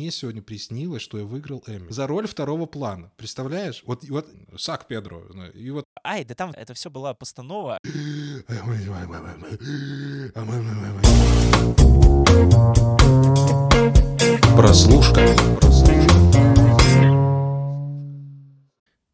мне сегодня приснилось, что я выиграл Эмми. За роль второго плана. Представляешь? Вот, вот Сак Педро. ну, И вот Ай, да там это все была постанова. Прослушка.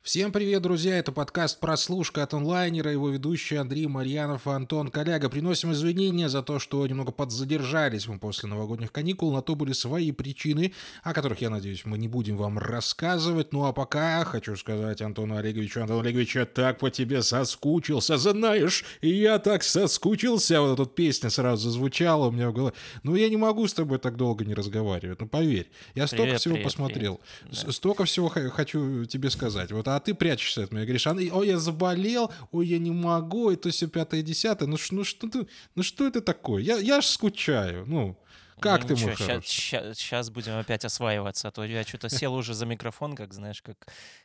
Всем привет, друзья! Это подкаст «Прослушка» от онлайнера, его ведущий Андрей Марьянов и Антон Коляга. Приносим извинения за то, что немного подзадержались мы после новогодних каникул. На то были свои причины, о которых, я надеюсь, мы не будем вам рассказывать. Ну а пока хочу сказать Антону Олеговичу. Антон Олегович, я так по тебе соскучился, знаешь, я так соскучился. Вот эта песня сразу зазвучала у меня в голове. Ну я не могу с тобой так долго не разговаривать, ну поверь. Я столько Привет, всего привет, посмотрел. привет. Столько всего хочу тебе сказать. Вот, а ты прячешься от меня, говоришь, «А, ой, я заболел, ой, я не могу, и то все пятое, десятое. Ну, ну, что ты, ну что это такое? Я, я ж скучаю. Ну, как Ну ты, ничего, мой хороший? Сейчас будем опять осваиваться, а то я что-то сел уже за микрофон, как знаешь, как,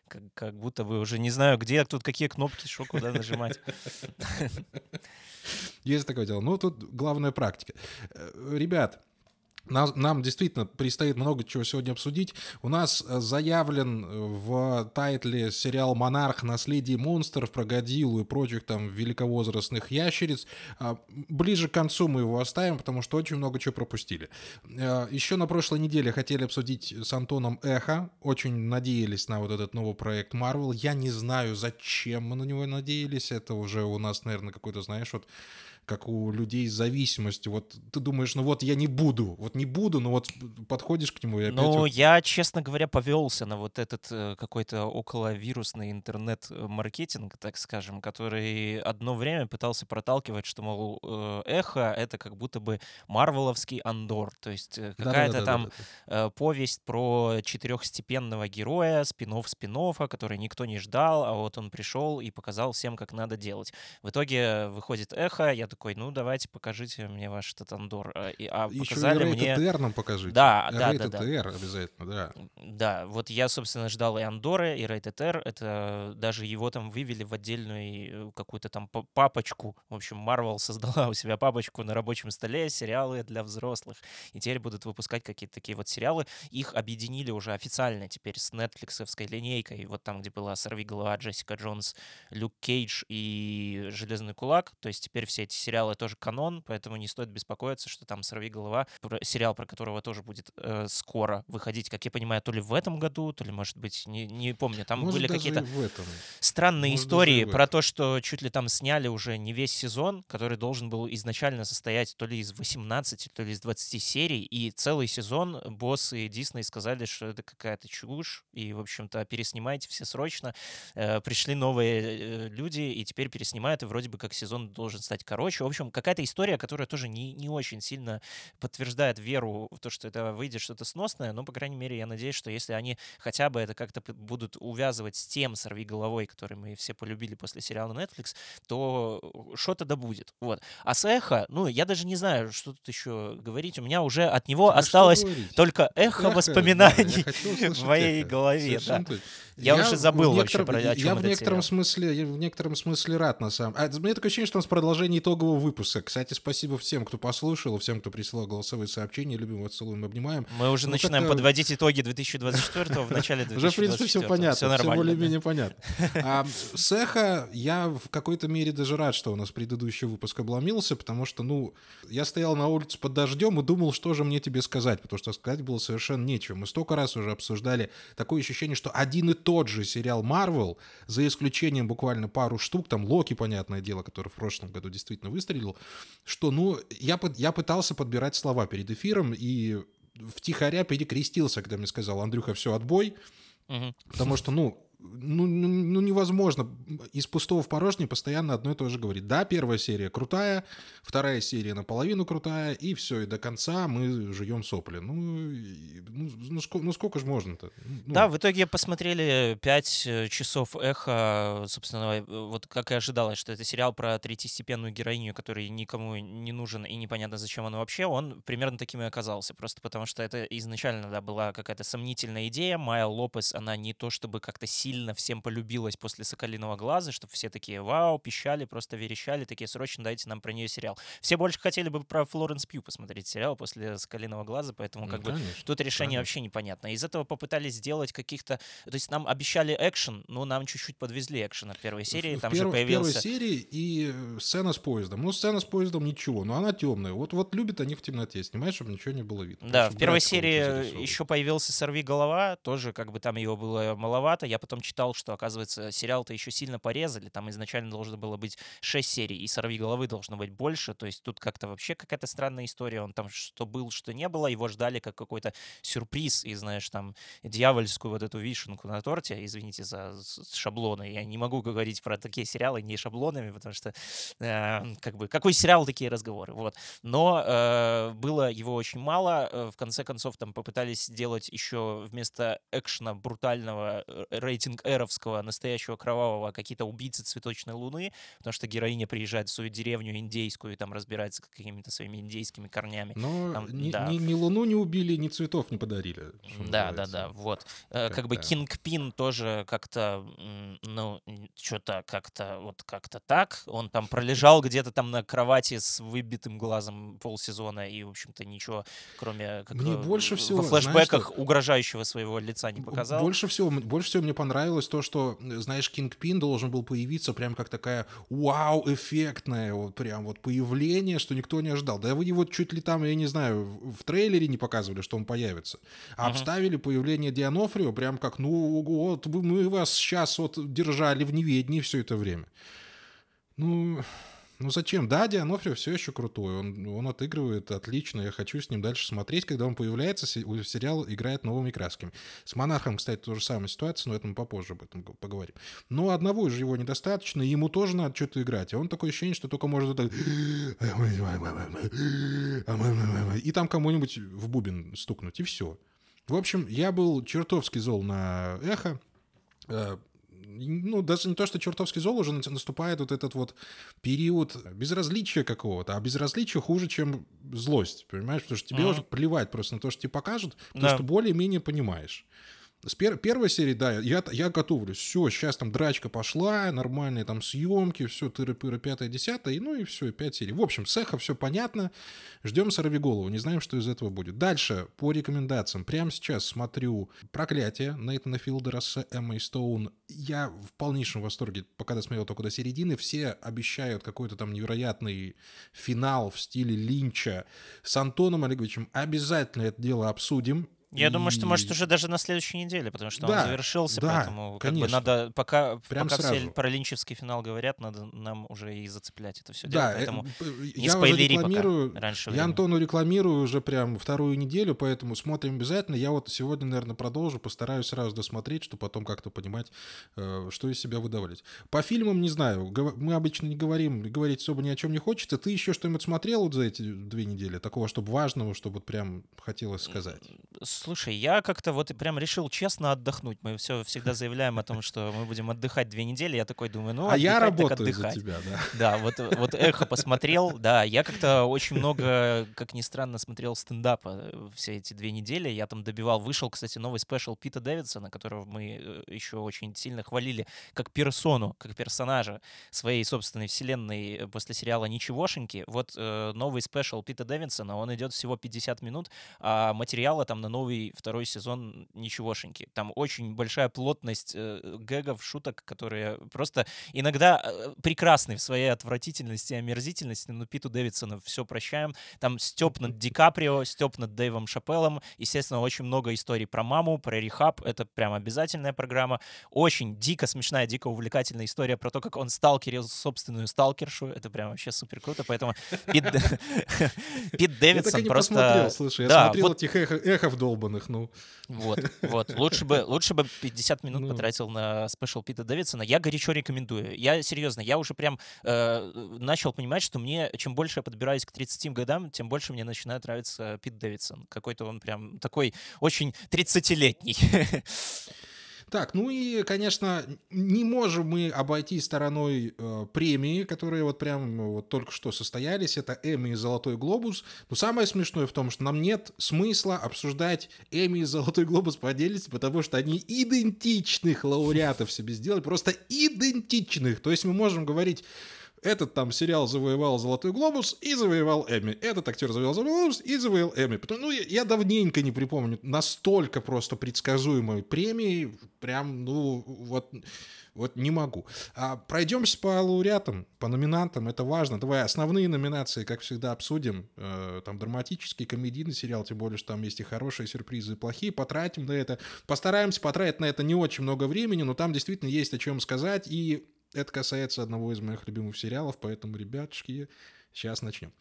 как, как будто бы уже не знаю, где тут какие кнопки, что куда нажимать. Есть такое дело. Ну, тут главная практика. Э, Ребят, нам, нам действительно предстоит много чего сегодня обсудить. У нас э, заявлен э, в тайтле сериал «Монарх. Наследие монстров» про Годзиллу и прочих там великовозрастных ящериц. А, Ближе к концу мы его оставим, потому что очень много чего пропустили. Э, Еще на прошлой неделе хотели обсудить с Антоном «Эхо». Очень надеялись на вот этот новый проект Marvel. Я не знаю, зачем мы на него надеялись. Это уже у нас, наверное, какой-то, знаешь, вот как у людей с зависимостью. Вот ты думаешь, ну вот я не буду, вот не буду, но вот подходишь к нему и опять Ну, вот- я, честно говоря, повелся на вот этот э, какой-то околовирусный интернет-маркетинг, так скажем, который одно время пытался проталкивать, что, мол, э, эхо — это как будто бы марвеловский Андор, то есть э, какая-то там повесть про четырехстепенного героя, спинов спинов который никто не ждал, а вот он пришел и показал всем, как надо делать. В итоге выходит эхо, я такой, ну давайте покажите мне ваш этот Андор. А, и- а Еще и показали Rated мне... R нам покажите. Да, да, да, да. Обязательно, да. Да, вот я, собственно, ждал и Андоры, и Rated R. Это даже его там вывели в отдельную э, какую-то там па- папочку. В общем, Marvel создала у себя папочку на рабочем столе, сериалы для взрослых. И теперь будут выпускать какие-то такие вот сериалы. Их объединили уже официально теперь с нетфликсовской линейкой. Вот там, где была «Сорви голова», Джессика Джонс, Люк Кейдж и «Железный кулак». То есть теперь все эти сериалы тоже канон, поэтому не стоит беспокоиться, что там «Сорви голова», сериал, про которого тоже будет э, скоро выходить, как я понимаю, то ли в этом году, то ли, может быть, не, не помню. Там Может, были какие-то странные Может, истории про то, что чуть ли там сняли уже не весь сезон, который должен был изначально состоять то ли из 18, то ли из 20 серий, и целый сезон боссы Дисней сказали, что это какая-то чушь, и, в общем-то, переснимайте все срочно. Э, Пришли новые э, люди, и теперь переснимают, и вроде бы как сезон должен стать короче. В общем, какая-то история, которая тоже не, не очень сильно подтверждает веру в то, что это выйдет что-то сносное, но, по крайней мере, я надеюсь, что если они хотя бы это как-то будут увязывать с тем «Сорви головой», который мы все полюбили после сериала Netflix, то что-то да будет. Вот. А с «Эхо», ну, я даже не знаю, что тут еще говорить. У меня уже от него что осталось только эхо, Эхо, да, я воспоминаний хотел в моей эхо. голове. Да. точно. Я уже в забыл вообще, про- о Я чем в этот некотором сериал. смысле, я в некотором смысле рад на самом. А, у меня такое ощущение, что у нас продолжение итогового выпуска. Кстати, спасибо всем, кто послушал, всем, кто присылал голосовые сообщения. Любим вас, целуем, обнимаем. Мы уже Ну, начинаем как-то- подводить итоги 2024 в начале 2024. Уже, в принципе, все понятно, Все все нормально. да. более-менее понятно. А с эхо я в какой-то мере даже рад, что у нас предыдущий выпуск обломился, потому что, ну, я стоял на улице под дождем и думал, что же мне тебе сказать, потому что сказать было совершенно нечего. Мы столько раз уже обсуждали такое ощущение, что один и тот же сериал Marvel, за исключением буквально пару штук, там Локи, понятное дело, который в прошлом году действительно выстрелил, что, ну, я, я пытался подбирать слова перед эфиром и втихаря перекрестился, когда мне сказал, Андрюха, все, отбой, Мгм. Потому что, ну, ну, ну, ну, невозможно из пустого в порожнее постоянно одно и то же говорить. Да, первая серия крутая, вторая серия наполовину крутая, и все, и до конца мы жуем сопли. Ну, ну, ну, ско- ну сколько же можно-то? Ну, Да, в итоге посмотрели 5 часов эхо, собственно, э, вот как и ожидалось, что это сериал про третьестепенную героиню, который никому не нужен и непонятно, зачем он вообще, он примерно таким и оказался, просто потому что это изначально да, была какая-то сомнительная идея, Майя Лопес, она не то чтобы как-то сильно всем полюбилась после «Соколиного глаза», чтобы все такие вау, пищали, просто верещали, такие срочно дайте нам про нее сериал. Все больше хотели бы про Флоренс Пью посмотреть сериал после «Соколиного глаза», поэтому ну, как бы конечно, Тут решение конечно. вообще непонятно. Из этого попытались сделать каких-то... То есть нам обещали экшен, но нам чуть-чуть подвезли экшена в первой серии. В, там в, перв, же появился... в первой серии и э, сцена с поездом. Ну, сцена с поездом ничего, но она темная. Вот, вот любят они в темноте снимать, чтобы ничего не было видно. Да, в первой серии еще появился «Сорви голова», тоже как бы там его было маловато. Я потом читал, что, оказывается, сериал-то еще сильно порезали. Там изначально должно было быть 6 серий, и «Сорви головы» должно быть больше. То есть тут как-то вообще какая-то странная история. Он там что был, что не было. Его ждали как какой-то сюрприз и, знаешь, там дьявольскую вот эту вишенку на торте. Извините за шаблоны. Я не могу говорить про такие сериалы не шаблонами, потому что э, как бы какой сериал, такие разговоры. Вот. Но э, было его очень мало. Э, в конце концов там попытались сделать еще вместо экшена брутального э, рейтинг эровского, настоящего кровавого, какие-то убийцы цветочной луны, потому что героиня приезжает в свою деревню индейскую и там разбирается с какими-то своими индейскими корнями. Но Там, ни, да. ни, ни луну не убили, ни цветов не подарили. что Да, да, да, вот. Э, Как бы Как-то. Кингпин тоже как-то, ну, что-то как-то, вот как-то так. Он там пролежал где-то там на кровати с выбитым глазом полсезона и, в общем-то, ничего, кроме как Мне больше всего, во знаешь флешбеках угрожающего своего лица не показал. Больше всего, больше всего мне понравилось то, что, знаешь, Кингпин должен был появиться прям как такая вау-эффектное вот прям вот появление, что никто не ожидал. Да вы его чуть ли там, я не знаю, в трейлере не показывали, что он появится. А обставили появление Дианофрио прям как, ну вот мы вас сейчас вот держали в неведении все это время. Ну, ну зачем? Да, Дианофрио все еще крутой. Он, он отыгрывает отлично. Я хочу с ним дальше смотреть. Когда он появляется, сериал играет новыми красками. С Монархом, кстати, тоже самая ситуация, но это мы попозже об этом поговорим. Но одного же его недостаточно, ему тоже надо что-то играть. А он такое ощущение, что только может так... И там кому-нибудь в бубен стукнуть, и все. В общем, я был чертовски зол на эхо. Ну, даже не то, что чертовски зол, уже на- наступает вот этот вот период безразличия какого-то, а безразличие хуже, чем злость, понимаешь? Потому что тебе Мгм. уже плевать просто на то, что тебе покажут, потому Да. что более-менее понимаешь. С пер- первой серии, да, я, я готовлюсь. Все, сейчас там драчка пошла, нормальные там съемки, все, тыры-пыры, пятое, десятое, ну и все, пять серий. В общем, с эхо все понятно. Ждем голову, не знаем, что из этого будет. Дальше, по рекомендациям. Прямо сейчас смотрю «Проклятие» Нейтана Филдера с Эммой Стоун. Я в полнейшем восторге, пока досмотрел только до середины. Все обещают какой-то там невероятный финал в стиле Линча. С Антоном Олеговичем обязательно это дело обсудим. Я думаю, что, может, И- уже даже на следующей неделе, потому что Да, он завершился, да, поэтому как бы конечно. надо, пока, Прям пока все сразу. про линчевский финал говорят, надо нам уже и зацеплять это все Да, дело, поэтому э, э, не я спойлери пока, рекламирую, раньше я времени. Антону рекламирую уже прям вторую неделю, поэтому смотрим обязательно. Я вот сегодня, наверное, продолжу, постараюсь сразу досмотреть, чтобы потом как-то понимать, э, что из себя выдавать. По фильмам не знаю, мы обычно не говорим, и говорить особо ни о чем не хочется. Ты еще что-нибудь смотрел вот за эти две недели, такого, чтобы важного, чтобы вот прям хотелось сказать? Слушай, я как-то вот прям решил честно отдохнуть. Мы все всегда заявляем о том, что мы будем отдыхать две недели. Я такой думаю, ну, а я отдыхать работаю за отдыхать. тебя, да. Да, вот, вот эхо посмотрел. Да, я как-то очень много, как ни странно, смотрел стендапа э, все эти две недели. Я там добивал. Вышел, кстати, новый спешл Пита Дэвидсона, которого мы э, еще очень сильно хвалили как персону, как персонажа своей собственной вселенной э, после сериала «Ничегошеньки». Вот э, новый спешл Пита Дэвидсона, он идет всего 50 минут, а материала там на новый второй сезон ничегошеньки. Там очень большая плотность э, гэгов, шуток, которые просто иногда э, прекрасны в своей отвратительности и омерзительности, но Питу Дэвидсону все прощаем. Там степ над Ди Каприо, степ над Дэйвом Шапеллом. Естественно, очень много историй про маму, про рехаб. Это прям обязательная программа. Очень дико смешная, дико увлекательная история про то, как он сталкерил собственную сталкершу. Это прям вообще супер круто. Поэтому Пит, Дэ- Пит Я так Дэвидсон и не просто... посмотрел, слушай, я смотрел этих эхо- эхов долбанных, ну. Вот, вот. Лучше бы, лучше бы 50 минут Ну. потратил на спешл Пита Дэвидсона. Я горячо рекомендую. Я серьезно, я уже прям э, начал понимать, что мне, чем больше я подбираюсь к 30 годам, тем больше мне начинает нравиться Пит Дэвидсон. Какой-то он прям такой очень 30-летний. Так, ну и, конечно, не можем мы обойти стороной э, премии, которые вот прям э, вот только что состоялись. Это Эми и Золотой Глобус. Но самое смешное в том, что нам нет смысла обсуждать Эми и Золотой Глобус по отдельности, потому что они идентичных лауреатов себе сделали, просто идентичных. То есть мы можем говорить этот там сериал завоевал «Золотой глобус» и завоевал Эмми. Этот актер завоевал «Золотой глобус» и завоевал Эмми. Потом, ну, я, я давненько не припомню настолько просто предсказуемой премии, прям, ну, вот вот не могу. А пройдемся по лауреатам, по номинантам, это важно. Давай основные номинации, как всегда, обсудим. Э, там драматический, комедийный сериал, тем более, что там есть и хорошие сюрпризы, и плохие. Потратим на это. Постараемся потратить на это не очень много времени, но там действительно есть о чем сказать. И это касается одного из моих любимых сериалов, поэтому, ребятушки, сейчас начнем.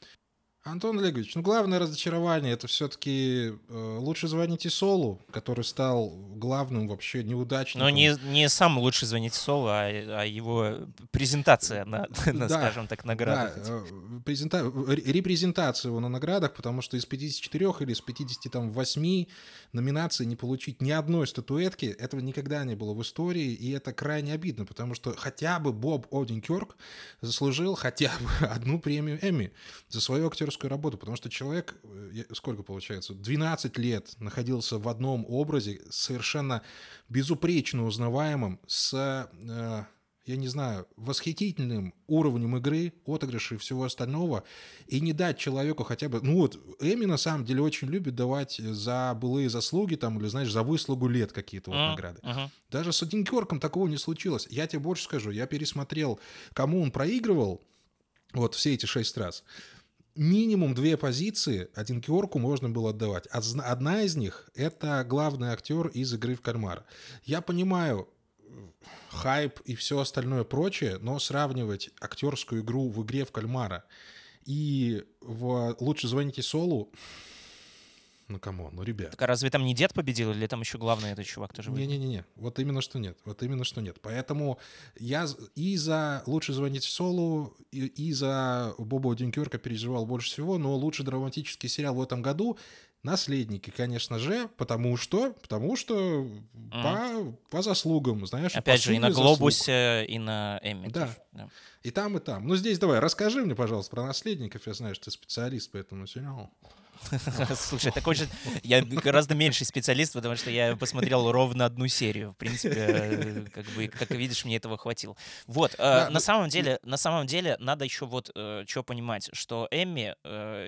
Антон Олегович, ну главное разочарование это все-таки э, лучше звоните Солу, который стал главным вообще неудачником. Но не, не сам лучше звоните Солу, а, а его презентация на, на да, скажем так, наградах. Да, э, презента... репрезентация его на наградах, потому что из 54 или из 58 номинаций не получить ни одной статуэтки, этого никогда не было в истории, и это крайне обидно, потому что хотя бы Боб Одинкерк заслужил хотя бы одну премию Эмми за свою актерскую актерскую работу, потому что человек, э, сколько получается, 12 лет находился в одном образе, совершенно безупречно узнаваемым, с, э, я не знаю, восхитительным уровнем игры, отыгрышей и всего остального, и не дать человеку хотя бы... Ну вот, Эми на самом деле очень любит давать за былые заслуги, там, или, знаешь, за выслугу лет какие-то вот uh-huh. награды. Даже с Одинкерком такого не случилось. Я тебе больше скажу, я пересмотрел, кому он проигрывал, вот все эти шесть раз минимум две позиции один Киорку можно было отдавать. Одна из них — это главный актер из «Игры в кальмара». Я понимаю хайп и все остальное прочее, но сравнивать актерскую игру в «Игре в кальмара» и в «Лучше звоните Солу» Ну, кому? Ну, ребят. Так а разве там не дед победил, или там еще главный этот чувак тоже Не-не-не, вот именно что нет. Вот именно что нет. Поэтому я и за «Лучше звонить Солу», и, и за Боба Дюнкерка переживал больше всего, но лучший драматический сериал в этом году Наследники, конечно же, потому что, потому что mm. по, по заслугам, знаешь. Опять же, и на Глобусе, и на Эмми. Да. да. И там, и там. Ну, здесь давай, расскажи мне, пожалуйста, про наследников. Я знаю, что ты специалист по этому сериалу. Слушай, такой же... Я гораздо меньший специалист, потому что я посмотрел ровно одну серию. В принципе, э, как бы, как видишь, мне этого хватило. Вот, э, на самом деле, на самом деле, надо еще вот э, что понимать, что Эмми,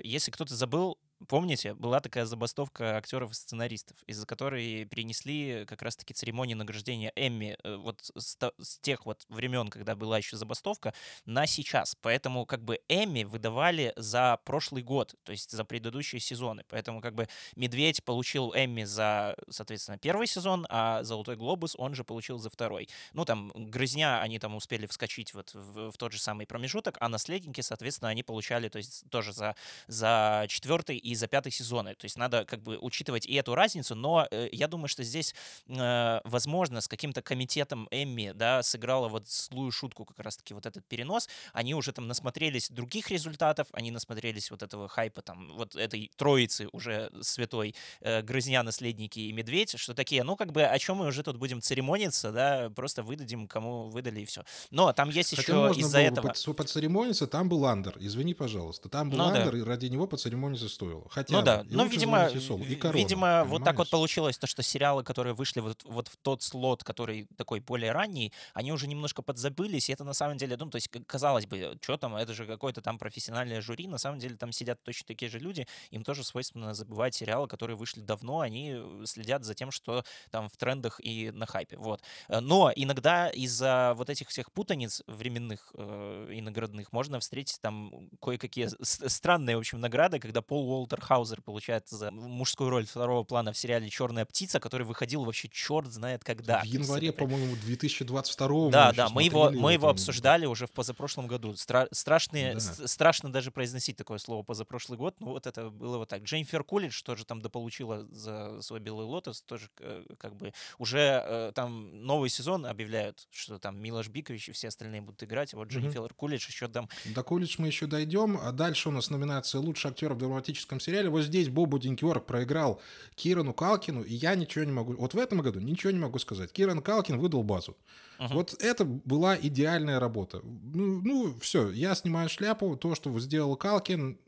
если кто-то забыл, Помните, была такая забастовка актеров и сценаристов, из-за которой перенесли как раз-таки церемонию награждения Эмми э, вот с, с тех вот времен, когда была еще забастовка, на сейчас. Поэтому как бы Эмми выдавали за прошлый год, то есть за предыдущие сезоны. Поэтому как бы Медведь получил Эмми за, соответственно, первый сезон, а Золотой Глобус он же получил за второй. Ну там Грызня, они там успели вскочить вот в, в тот же самый промежуток, а Наследники, соответственно, они получали, то есть тоже за, за четвертый и и за пятый сезоны. То есть надо как бы учитывать и эту разницу, но э, я думаю, что здесь, э, возможно, с каким-то комитетом Эмми, да, сыграла вот злую шутку как раз-таки вот этот перенос. Они уже там насмотрелись других результатов, они насмотрелись вот этого хайпа, там, вот этой троицы уже святой, э, Грызня, Наследники и Медведь, что такие, ну, как бы, о чем мы уже тут будем церемониться, да, просто выдадим, кому выдали и все. Но там есть Хотя еще из-за этого... Под, поцеремониться, там был Андер, извини, пожалуйста. Там был ну, Андер, да. и ради него поцеремониться стоило. Хотя ну да, ну, видимо, Солу, и корона, видимо, понимаешь? вот так вот получилось, то, что сериалы, которые вышли вот, вот в тот слот, который такой более ранний, они уже немножко подзабылись, и это на самом деле, ну, то есть, казалось бы, что там, это же какое-то там профессиональное жюри, на самом деле там сидят точно такие же люди, им тоже свойственно забывать сериалы, которые вышли давно, они следят за тем, что там в трендах и на хайпе, вот. Э, но иногда из-за вот этих всех путаниц временных э, и наградных можно встретить там кое-какие странные, в общем, награды, когда Пол Уолтер Хаузер получает за мужскую роль второго плана в сериале «Черная птица», который выходил вообще черт знает когда. В январе, по-моему, 2022 Да, да, мы его, мы его обсуждали уже в позапрошлом году. Стра- страшные, да. страшно даже произносить такое слово позапрошлый год, но вот это было вот так. Джейнфер Кулидж тоже там дополучила за свой «Белый лотос», тоже э, как бы уже э, там новый сезон объявляют, что там Милош Бикович и все остальные будут играть, а вот Джейнфер угу. Кулидж еще там... До Кулидж мы еще дойдем, а дальше у нас номинация «Лучший актер в драматическом сериале». Вот здесь Бобу Денкиорг проиграл Кирану Калкину, и я ничего не могу... Вот в этом году ничего не могу сказать. Киран Калкин выдал базу. Uh-huh. Вот это была идеальная работа. Ну, ну, все, я снимаю шляпу. То, что сделал Калкин,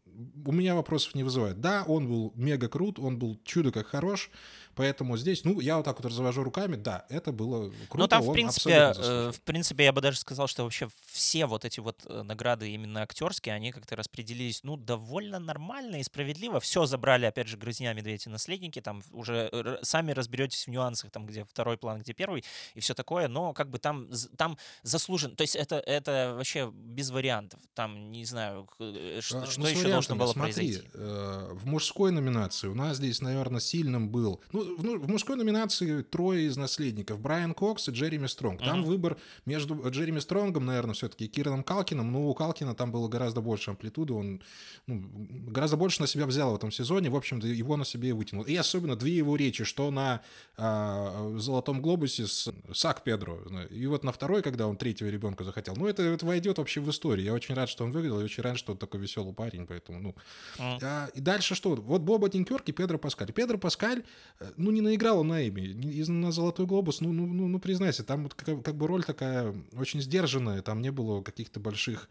у меня вопросов не вызывает. Да, он был мега крут, он был чудо как хорош, Поэтому здесь, ну, я вот так вот развожу руками, да, это было круто. Ну, там, в принципе, э, в принципе, я бы даже сказал, что вообще все вот эти вот э, награды именно актерские, они как-то распределились, ну, довольно нормально и справедливо. Все забрали, опять же, «Грызня», «Медведь» и «Наследники», там уже сами разберетесь в нюансах, там, где второй план, где первый, и все такое, но как бы там, там заслужен, то есть это, это вообще без вариантов, там, не знаю, э, что, а, что ну, еще должно было смотри, произойти. Э, в мужской номинации у нас здесь, наверное, сильным был, ну, ну, в мужской номинации трое из наследников, Брайан Кокс и Джереми Стронг. Там mm-hmm. выбор между Джереми Стронгом, наверное, все-таки, и Кираном Калкином, но у Калкина там было гораздо больше амплитуды, он ну, гораздо больше на себя взял в этом сезоне, в общем-то, его на себе и вытянул. И особенно две его речи, что на а, «Золотом глобусе» с Сак Педро, и вот на второй, когда он третьего ребенка захотел. Ну, это, это войдет вообще в историю. Я очень рад, что он выиграл, и очень рад, что он такой веселый парень, поэтому, ну. Mm. А, и дальше что? Вот Боба Динкерк и Педро Паскаль. Педро Паскаль, э, ну, не наиграл он на Эми, на «Золотой глобус», ну, ну, ну, ну признайся, там вот как, как бы роль такая очень сдержанная, там не было каких-то больших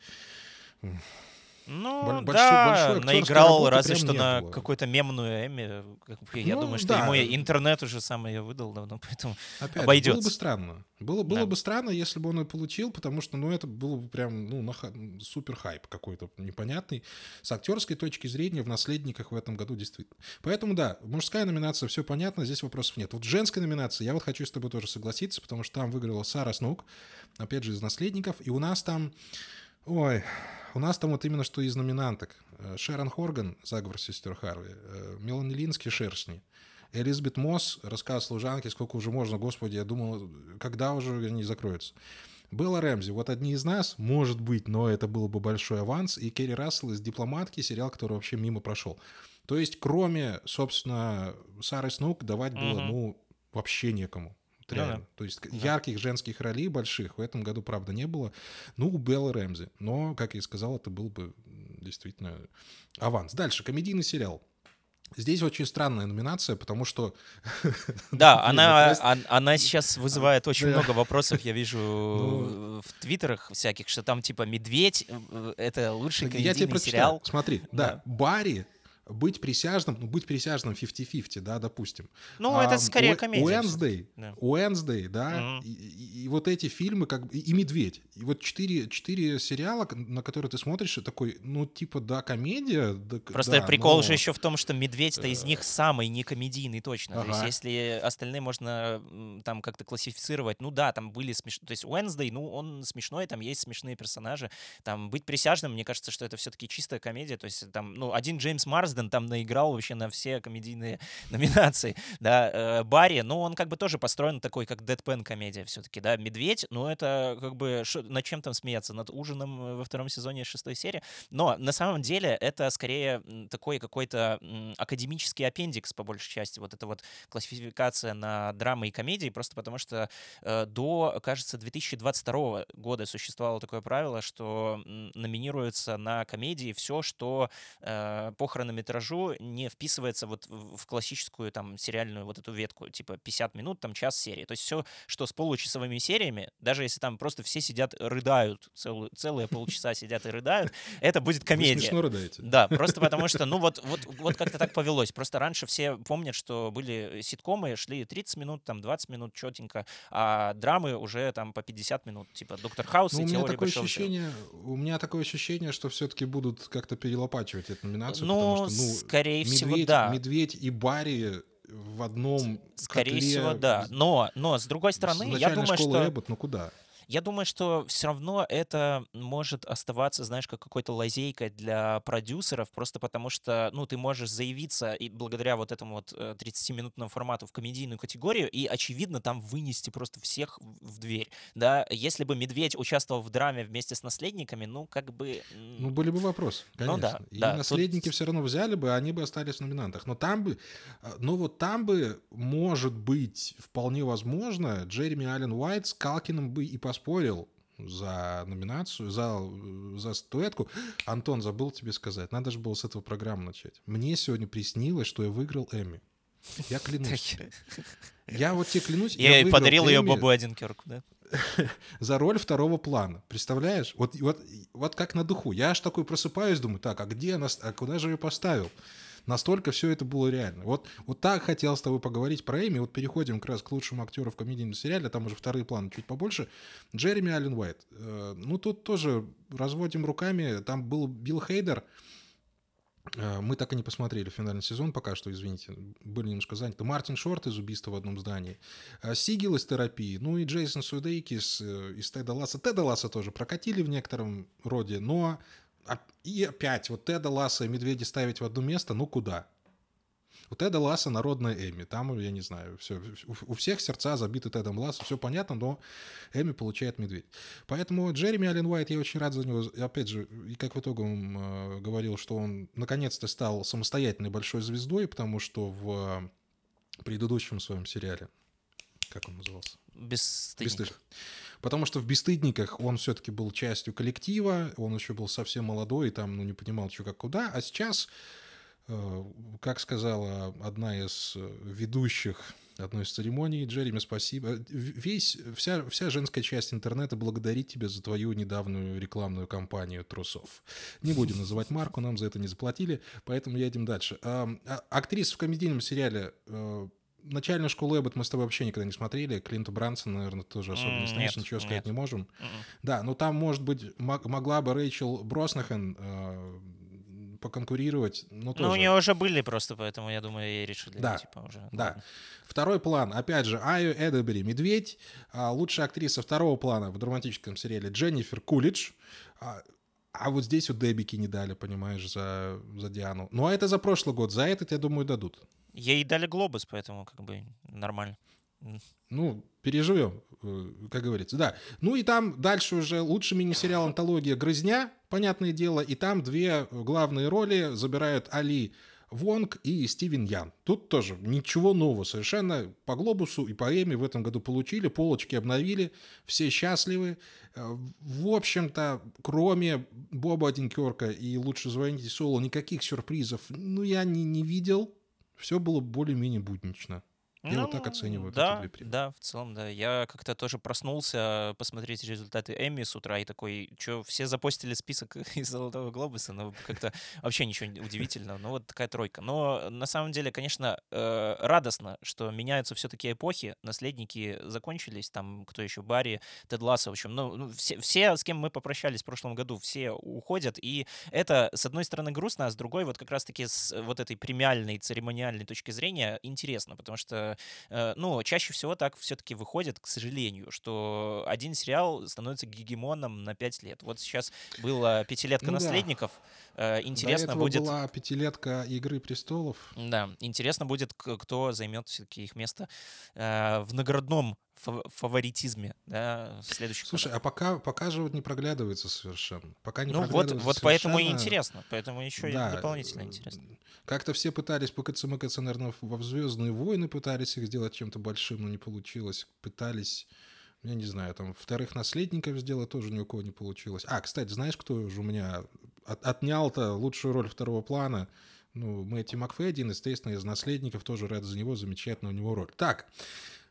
ну, Большой, да, большой наиграл разве что на какую-то мемную Эми. Я ну, думаю, что да. ему интернет уже сам ее выдал давно, поэтому Опять, обойдется. Было бы странно. Было, было да. бы странно, если бы он и получил, потому что, ну, это было бы прям, ну, нах... супер хайп какой-то непонятный. С актерской точки зрения в «Наследниках» в этом году действительно. Поэтому, да, мужская номинация, все понятно, здесь вопросов нет. Вот женская номинация, я вот хочу с тобой тоже согласиться, потому что там выиграла Сара Снук, опять же, из «Наследников», и у нас там, ой, у нас там вот именно что из номинанток. Э, Шерон Хорган, заговор сестер Харви, э, Мелани Лински, шершни. Элизабет Мосс, рассказ служанки, сколько уже можно, господи, я думал, когда уже они закроются. Белла Рэмзи, вот одни из нас, может быть, но это был бы большой аванс, и Керри Рассел из «Дипломатки», сериал, который вообще мимо прошел. То есть, кроме, собственно, Сары Снук, давать было, mm-hmm. ну, вообще некому. Вот реально. Да, То есть да. ярких женских ролей больших в этом году, правда, не было. Ну, у Беллы Рэмзи. Но, как я и сказал, это был бы действительно аванс. Дальше, комедийный сериал. Здесь очень странная номинация, потому что... Да, она, она сейчас вызывает очень много вопросов, я вижу ну. в твиттерах всяких, что там типа «Медведь» — это лучший комедийный сериал. Смотри, да, Барри быть присяжным, ну, быть присяжным 50-50, да, допустим. Ну, а, это скорее комедия. Уэнсдей, да. Уэнсдей, да, mm-hmm. и, и, и вот эти фильмы, как и, и «Медведь», и вот четыре, четыре сериала, на которые ты смотришь, и такой, ну, типа, да, комедия. Да, Просто да, прикол но... же еще в том, что «Медведь»-то из них самый не комедийный точно. Ага. То есть, если остальные можно там как-то классифицировать, ну да, там были смешные, то есть Уэнсдей, ну, он смешной, там есть смешные персонажи, там быть присяжным, мне кажется, что это все-таки чистая комедия, то есть там, ну, один Джеймс Марс Марсден там наиграл вообще на все комедийные номинации, да, э, Барри, ну, он как бы тоже построен такой, как Дэдпен комедия все-таки, да, Медведь, ну, это как бы, над чем там смеяться, над ужином во втором сезоне шестой серии, но на самом деле это скорее такой какой-то академический аппендикс, по большей части, вот эта вот классификация на драмы и комедии, просто потому что э, до, кажется, 2022 года существовало такое правило, что номинируется на комедии все, что э, по хронометражу не вписывается вот в классическую там сериальную вот эту ветку, типа 50 минут, там час серии. То есть все, что с получасовыми сериями, даже если там просто все сидят, рыдают, целую, целые полчаса сидят и рыдают, это будет комедия. Вы смешно рыдаете. Да, просто потому что, ну вот, вот, вот как-то так повелось. Просто раньше все помнят, что были ситкомы, шли 30 минут, там 20 минут четенько, а драмы уже там по 50 минут, типа Доктор Хаус ну, и Теория такое ощущение, У меня такое ощущение, что все-таки будут как-то перелопачивать эту номинацию, ну, потому что, ну, скорее медведь, всего, да. Медведь и Барри в одном Скорее котле... всего, да. Но, но с другой стороны, я думаю, что... Эббот, ну куда? Я думаю, что все равно это может оставаться, знаешь, как какой-то лазейкой для продюсеров, просто потому что, ну, ты можешь заявиться и благодаря вот этому вот 30-минутному э, формату в комедийную категорию и, очевидно, там вынести просто всех в дверь, да. Если бы Медведь участвовал в драме вместе с наследниками, ну, как бы... Ну, были бы вопросы, конечно. Ну, да, и да, наследники тут... все равно взяли бы, они бы остались в номинантах. Но там бы, а, ну, вот там бы, может быть, вполне возможно, Джереми Аллен Уайт с Калкиным бы и по поспорил за номинацию, за, за статуэтку. Антон, забыл тебе сказать, надо же было с этого программы начать. Мне сегодня приснилось, что я выиграл Эми. Я клянусь. Я вот тебе клянусь. Я, я подарил ее Бобу Одинкерку, да? за роль второго плана. Представляешь? Вот, вот, вот как на духу. Я аж такой просыпаюсь, думаю, так, а где она, а куда же ее поставил? Настолько все это было реально. Вот, вот так хотел с тобой поговорить про Эми. Вот переходим как раз к лучшему актеру в комедийном сериале. Там уже вторые планы чуть побольше. Джереми Аллен Уайт. Э, ну, тут тоже разводим руками. Там был Билл Хейдер. Э, мы так и не посмотрели финальный сезон пока что, извините, были немножко заняты. Мартин Шорт из «Убийства в одном здании», э, Сигил из «Терапии», ну и Джейсон Судейкис из «Теда Ласса». Теда Ласса тоже прокатили в некотором роде, но и опять вот Теда Ласса и Медведи ставить в одно место, ну куда? У Теда Ласса народная Эми. Там, я не знаю, все, у всех сердца забиты Тедом Ласса, все понятно, но Эми получает медведь. Поэтому Джереми Аллен Уайт, я очень рад за него. Опять же, и как в итоге он э, говорил, что он наконец-то стал самостоятельной большой звездой, потому что в предыдущем своем сериале, как он назывался? Бесстыдник. Потому что в «Бесстыдниках» он все-таки был частью коллектива, он еще был совсем молодой, и там ну, не понимал, что как куда. А сейчас Э, как сказала одна из э, ведущих одной из церемоний, Джереми, спасибо. Весь, вся, вся женская часть интернета благодарит тебя за твою недавнюю рекламную кампанию трусов. Не будем называть марку, нам за это не заплатили, поэтому едем дальше. А, актриса в комедийном сериале э, начальную школу Эббот мы с тобой вообще никогда не смотрели. Клинта Брансона, наверное, тоже особо не знаешь, ничего сказать нет. не можем. Mm-mm. Да, но там, может быть, могла бы Рэйчел Броснахен поконкурировать. Но тоже... Ну, у нее уже были просто, поэтому я думаю, ей решили. Да, типа, уже. да. Ладно. Второй план, опять же, Айо Эдебери, «Медведь». А, лучшая актриса второго плана в драматическом сериале Дженнифер Кулидж. А, а вот здесь вот Дебики не дали, понимаешь, за, за Диану. Ну, а это за прошлый год. За этот, я думаю, дадут. Ей дали глобус, поэтому как бы нормально. Ну, переживем, э, как говорится, да. Ну и там дальше уже лучший мини-сериал «Антология. Грызня», понятное дело, и там две главные роли забирают Али Вонг и Стивен Ян. Тут тоже ничего нового совершенно. По «Глобусу» и по «Эми» в этом году получили, полочки обновили, все счастливы. Э, в общем-то, кроме Боба Одинкерка и «Лучше звоните Соло», никаких сюрпризов, ну, я не, не видел. Все было более-менее буднично. Я ну, вот так оцениваю да, эти две премии. Да, в целом, да. Я как-то тоже проснулся посмотреть результаты Эмми с утра и такой, что все запостили список из Золотого Глобуса, но как-то вообще ничего удивительного. Ну вот такая тройка. Но на самом деле, конечно, э, радостно, что меняются все-таки эпохи. Наследники закончились, там кто еще, Барри, Тед Лассо, в общем, ну, ну все, все, с кем мы попрощались в прошлом году, все уходят. И это, с одной стороны, грустно, а с другой, вот как раз-таки с вот этой премиальной, церемониальной точки зрения интересно, потому что Э, ну, чаще всего так все-таки выходит, к сожалению, что один сериал становится гегемоном на пять лет. Вот сейчас была пятилетка ну, наследников. Да. Интересно будет. была пятилетка Игры престолов. Да, интересно будет, кто займет все-таки их место э, в наградном фаворитизме, да, следующих Слушай, годах. а пока, пока же вот не проглядывается совершенно. Пока не ну вот, вот поэтому и интересно, поэтому еще да, и дополнительно э, интересно. Как-то все пытались по КЦМКЦ, наверное, во «Звездные войны» пытались их сделать чем-то большим, но не получилось. Пытались, я не знаю, там, вторых наследников сделать тоже ни у кого не получилось. А, кстати, знаешь, кто же у меня от, отнял-то лучшую роль второго плана? Ну, Мэтти Макфедин, естественно, из наследников, тоже рад за него, замечательная у него роль. Так,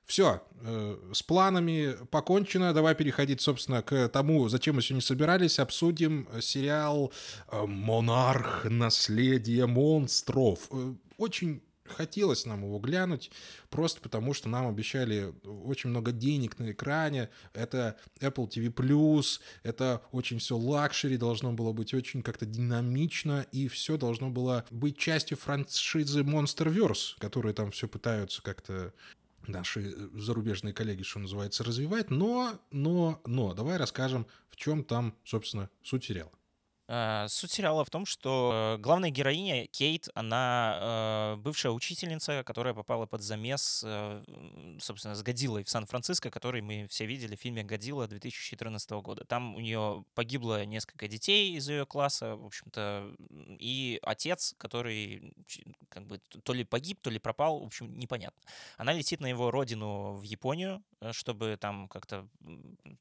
все, э, с планами покончено. Давай переходить, собственно, к тому, зачем мы сегодня собирались. Обсудим сериал э, «Монарх. Наследие монстров». Э, очень хотелось нам его глянуть, просто потому что нам обещали очень много денег на экране. Это Apple TV+, это очень все luxury, должно было быть очень как-то динамично, и все должно было быть частью франшизы Monsterverse, которые там все пытаются как-то наши э, зарубежные коллеги, что называется, развивать. Но, но, но, давай расскажем, в чем там, собственно, суть сериала. Э, суть сериала в том, что главная героиня Кейт, она э, бывшая учительница, которая попала под замес, э, собственно, с Годилой в Сан-Франциско, который мы все видели в фильме «Годила» 2014 года. Там у нее погибло несколько детей из ее класса, в общем-то, и отец, который как бы то ли погиб, то ли пропал, в общем, непонятно. Она летит на его родину в Японию, чтобы там как-то,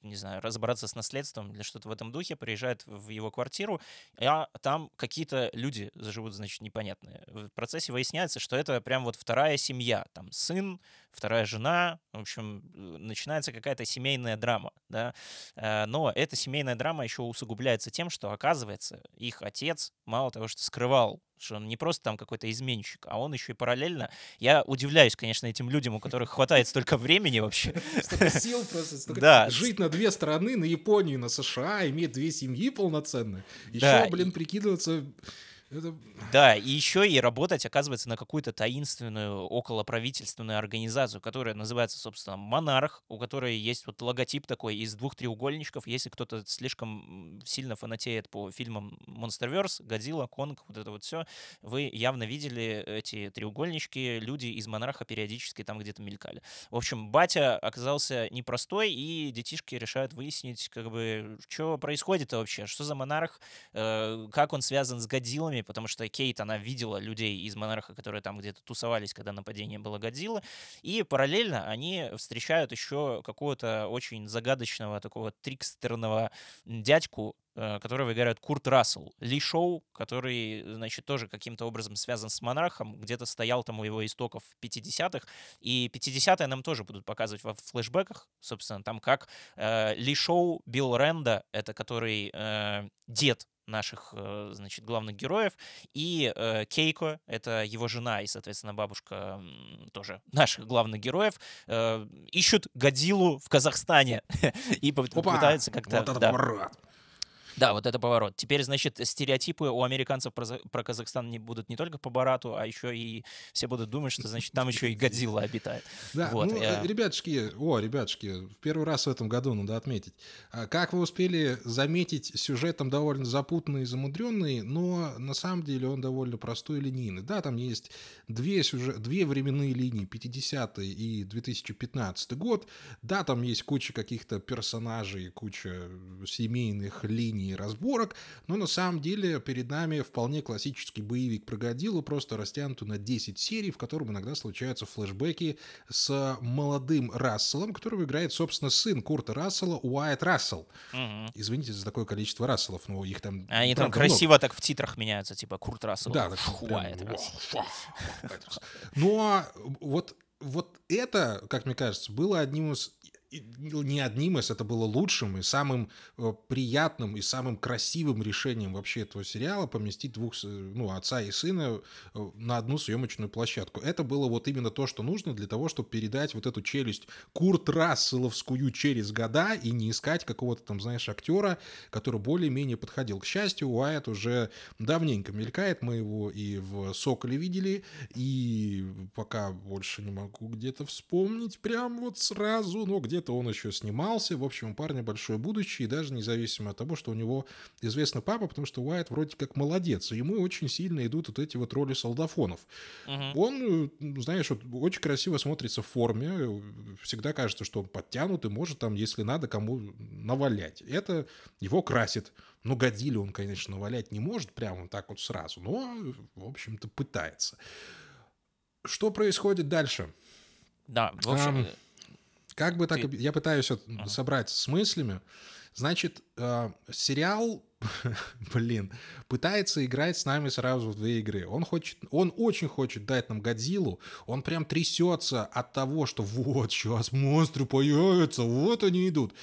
не знаю, разобраться с наследством или что-то в этом духе, приезжает в его квартиру, а там какие-то люди живут, значит, непонятные. В процессе выясняется, что это прям вот вторая семья. Там сын, вторая жена, в общем, э, начинается какая-то семейная драма, да, э, но эта семейная драма еще усугубляется тем, что, оказывается, их отец мало того, что скрывал что он не просто там какой-то изменщик, а он еще и параллельно. Я удивляюсь, конечно, этим людям, у которых хватает столько времени вообще. Столько сил просто. Да. Жить на две страны, на Японию, на США, иметь две семьи полноценные. Еще, блин, прикидываться это... Да, и еще и работать, оказывается, на какую-то таинственную околоправительственную организацию, которая называется, собственно, Монарх, у которой есть вот логотип такой из двух треугольничков. Если кто-то слишком сильно фанатеет по фильмам Monsterverse, Годзилла, Конг, вот это вот все, вы явно видели эти треугольнички, люди из Монарха периодически там где-то мелькали. В общем, батя оказался непростой, и детишки решают выяснить, как бы, что происходит вообще, что за Монарх, э, как он связан с Годзиллами, потому что Кейт, она видела людей из Монарха, которые там где-то тусовались, когда нападение было Годзиллы, и параллельно они встречают еще какого-то очень загадочного такого трикстерного дядьку, э, которого играет Курт Рассел. Ли Шоу, который, значит, тоже каким-то образом связан с Монархом, где-то стоял там у его истоков в 50-х, и 50-е нам тоже будут показывать во флешбеках, собственно, там как э, Ли Шоу, Билл Ренда, это который э, дед наших, э, значит, главных героев, и э, Кейко, это его жена и, соответственно, бабушка тоже наших главных героев, э, ищут Годзиллу в Казахстане. И пытаются как-то... Вот это да. Да, вот это поворот. Теперь, значит, стереотипы у американцев про, про Казахстан не будут не только по Барату, а еще и все будут думать, что, значит, там еще и Годзилла обитает. Да, вот, ну, я... ребятушки, о, ребятушки, в первый раз в этом году надо отметить. А как вы успели заметить, сюжет там довольно запутанный и замудренный, но на самом деле он довольно простой и линейный. Да, там есть две, сюжет, две временные линии, 50 и 2015 год. Да, там есть куча каких-то персонажей, куча семейных линий, линии разборок, но на самом деле перед нами вполне классический боевик про Годзиллу, просто растянутый на 10 серий, в котором иногда случаются флешбеки с молодым Расселом, которого играет, собственно, сын Курта Рассела, Уайт Рассел. Угу. Извините за такое количество Расселов, но их там... Они там красиво много. так в титрах меняются, типа Курт Рассел, да, Уайт Рассел. А вот вот это, как мне кажется, было одним из не одним из, это было лучшим и самым э, приятным и самым красивым решением вообще этого сериала поместить двух, ну, отца и сына э, на одну съемочную площадку. Это было вот именно то, что нужно для того, чтобы передать вот эту челюсть Курт Расселовскую через года и не искать какого-то там, знаешь, актера, который более-менее подходил. К счастью, Уайт уже давненько мелькает, мы его и в «Соколе» видели, и пока больше не могу где-то вспомнить прям вот сразу, но где где-то он еще снимался. В общем, у парня большое будущее, и даже независимо от того, что у него известный папа, потому что Уайт вроде как молодец, и ему очень сильно идут вот эти вот роли солдафонов. Угу. Он, знаешь, вот, очень красиво смотрится в форме, всегда кажется, что он подтянут и может там, если надо, кому навалять. Это его красит. Ну, Годзилле он, конечно, навалять не может прямо так вот сразу, но, в общем-то, пытается. Что происходит дальше? Да, в общем, как бы так... Ты... Я пытаюсь ага. собрать с мыслями. Значит, э, сериал, блин, пытается играть с нами сразу в две игры. Он хочет, он очень хочет дать нам Годзиллу. Он прям трясется от того, что вот сейчас монстры появятся, вот они идут.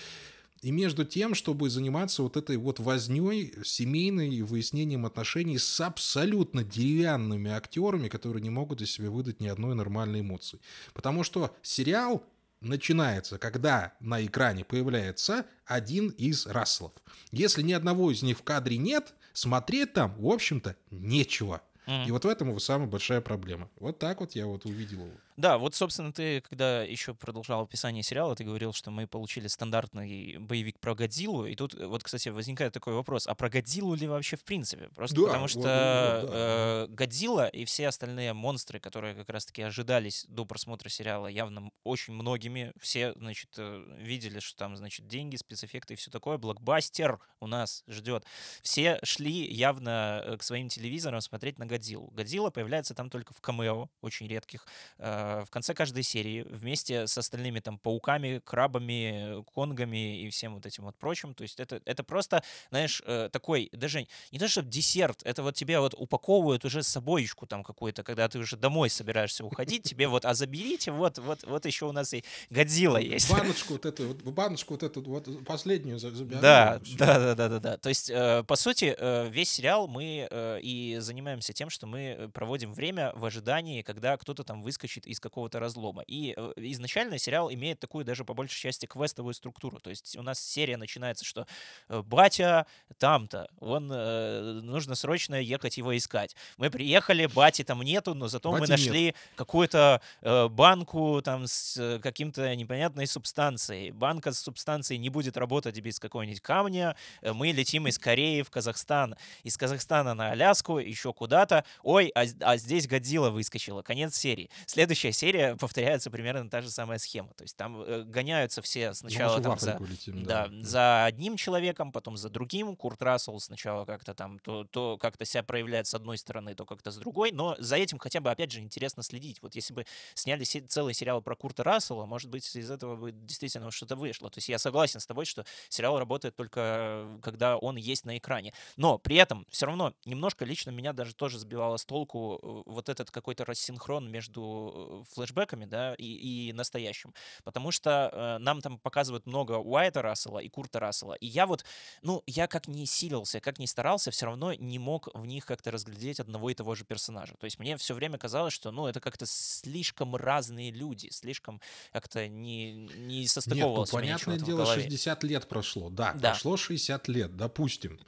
И между тем, чтобы заниматься вот этой вот возней семейной и выяснением отношений с абсолютно деревянными актерами, которые не могут из себя выдать ни одной нормальной эмоции. Потому что сериал начинается, когда на экране появляется один из Расселов. Если ни одного из них в кадре нет, смотреть там, в общем-то, нечего. Mm. И вот в этом его самая большая проблема. Вот так вот я вот увидел его. Да, вот, собственно, ты, когда еще продолжал описание сериала, ты говорил, что мы получили стандартный боевик про Годзиллу, и тут вот, кстати, возникает такой вопрос, а про Годзиллу ли вообще в принципе? Просто да, потому что вот, да, да. Э, Годзилла и все остальные монстры, которые как раз-таки ожидались до просмотра сериала явно очень многими, все, значит, э, видели, что там, значит, деньги, спецэффекты и все такое, блокбастер у нас ждет. Все шли явно э, к своим телевизорам смотреть на Годзиллу. Годзилла появляется там только в камео, очень редких, э, в конце каждой серии вместе с остальными там пауками, крабами, конгами и всем вот этим вот прочим. То есть это, это просто, знаешь, э, такой, даже не то, что десерт, это вот тебе вот упаковывают уже с собойчку там какую-то, когда ты уже домой собираешься уходить, тебе вот, а заберите, вот, вот, вот еще у нас и Годзилла есть. Баночку вот эту, вот, баночку вот эту, вот последнюю забираю. Да, да, да, да, да, да. То есть, э, по сути, весь сериал мы и занимаемся тем, что мы проводим время в ожидании, когда кто-то там выскочит из какого-то разлома. И изначально сериал имеет такую даже по большей части квестовую структуру. То есть у нас серия начинается, что батя там-то, он нужно срочно ехать его искать. Мы приехали, бати там нету, но зато бати мы нашли нет. какую-то банку там с каким-то непонятной субстанцией. Банка с субстанцией не будет работать без какого-нибудь камня. Мы летим из Кореи в Казахстан, из Казахстана на Аляску, еще куда-то. Ой, а, а здесь Годзилла выскочила. Конец серии. Следующая серия повторяется примерно та же самая схема. То есть там э, гоняются все сначала там за, летим, да. Да, за одним человеком, потом за другим. Курт Рассел сначала как-то там то, то как-то себя проявляет с одной стороны, то как-то с другой. Но за этим хотя бы, опять же, интересно следить. Вот если бы сняли се- целый сериал про Курта Рассела, может быть, из этого бы действительно что-то вышло. То есть я согласен с тобой, что сериал работает только э, когда он есть на экране. Но при этом все равно немножко лично меня даже тоже сбивало с толку э, вот этот какой-то рассинхрон между э, флешбеками, да, и, и настоящим. Потому что э, нам там показывают много Уайта Рассела и Курта Рассела. И я вот, ну, я как не силился, как не старался, все равно не мог в них как-то разглядеть одного и того же персонажа. То есть мне все время казалось, что, ну, это как-то слишком разные люди, слишком как-то не, не состыковывалось Нет, ну, понятное дело, 60 лет прошло. Да, да, прошло 60 лет, допустим.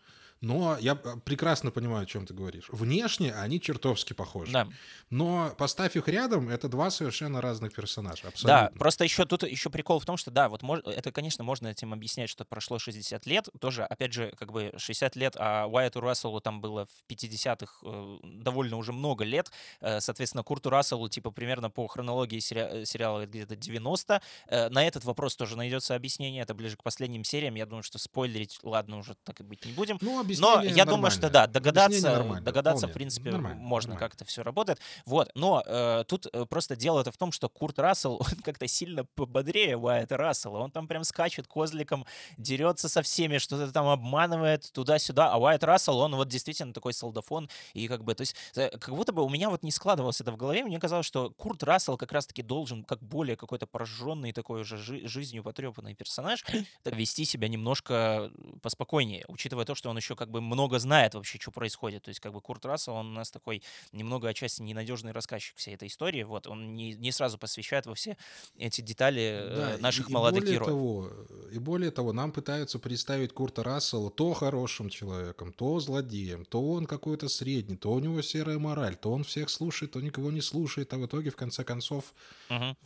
Но я э, прекрасно понимаю, о чем ты говоришь. Внешне они чертовски похожи. Да. Но поставь их рядом, это два совершенно разных персонажа. Абсолютно. Да, просто еще тут еще прикол в том, что да, вот мож, это, конечно, можно этим объяснять, что прошло 60 лет. Тоже, опять же, как бы 60 лет, а Уайту Расселу там было в 50-х э, довольно уже много лет. Э, соответственно, Курту Расселу, типа, примерно по хронологии сери э, сериала где-то 90. Э, на этот вопрос тоже найдется объяснение. Это ближе к последним сериям. Я думаю, что спойлерить, ладно, уже так и быть не будем. Ну, но я думаю, что да, догадаться, догадаться в принципе, нормально, можно, нормально. как это все работает. Вот, но э, тут э, просто дело это в том, что Курт Рассел, он как-то сильно пободрее Уайта Рассела. Он там прям скачет козликом, дерется со всеми, что-то там обманывает туда-сюда. А Уайт Рассел, он вот действительно такой солдафон. И как бы, то есть, э, как будто бы у меня вот не складывалось это в голове. Мне казалось, что Курт Рассел как раз-таки должен, как более какой-то прожженный такой уже жи- жизнью потрепанный персонаж, вести себя немножко поспокойнее, учитывая то, что он еще как бы много знает вообще, что происходит. То есть как бы Курт Рассел, он у нас такой немного отчасти ненадежный рассказчик всей этой истории. Вот, он не, не сразу посвящает во все эти детали э, да, наших и, молодых и героев. Того, и более того, нам пытаются представить Курта Рассела то хорошим человеком, то злодеем, то он какой-то средний, то у него серая мораль, то он всех слушает, то никого не слушает, а в итоге, в конце концов, угу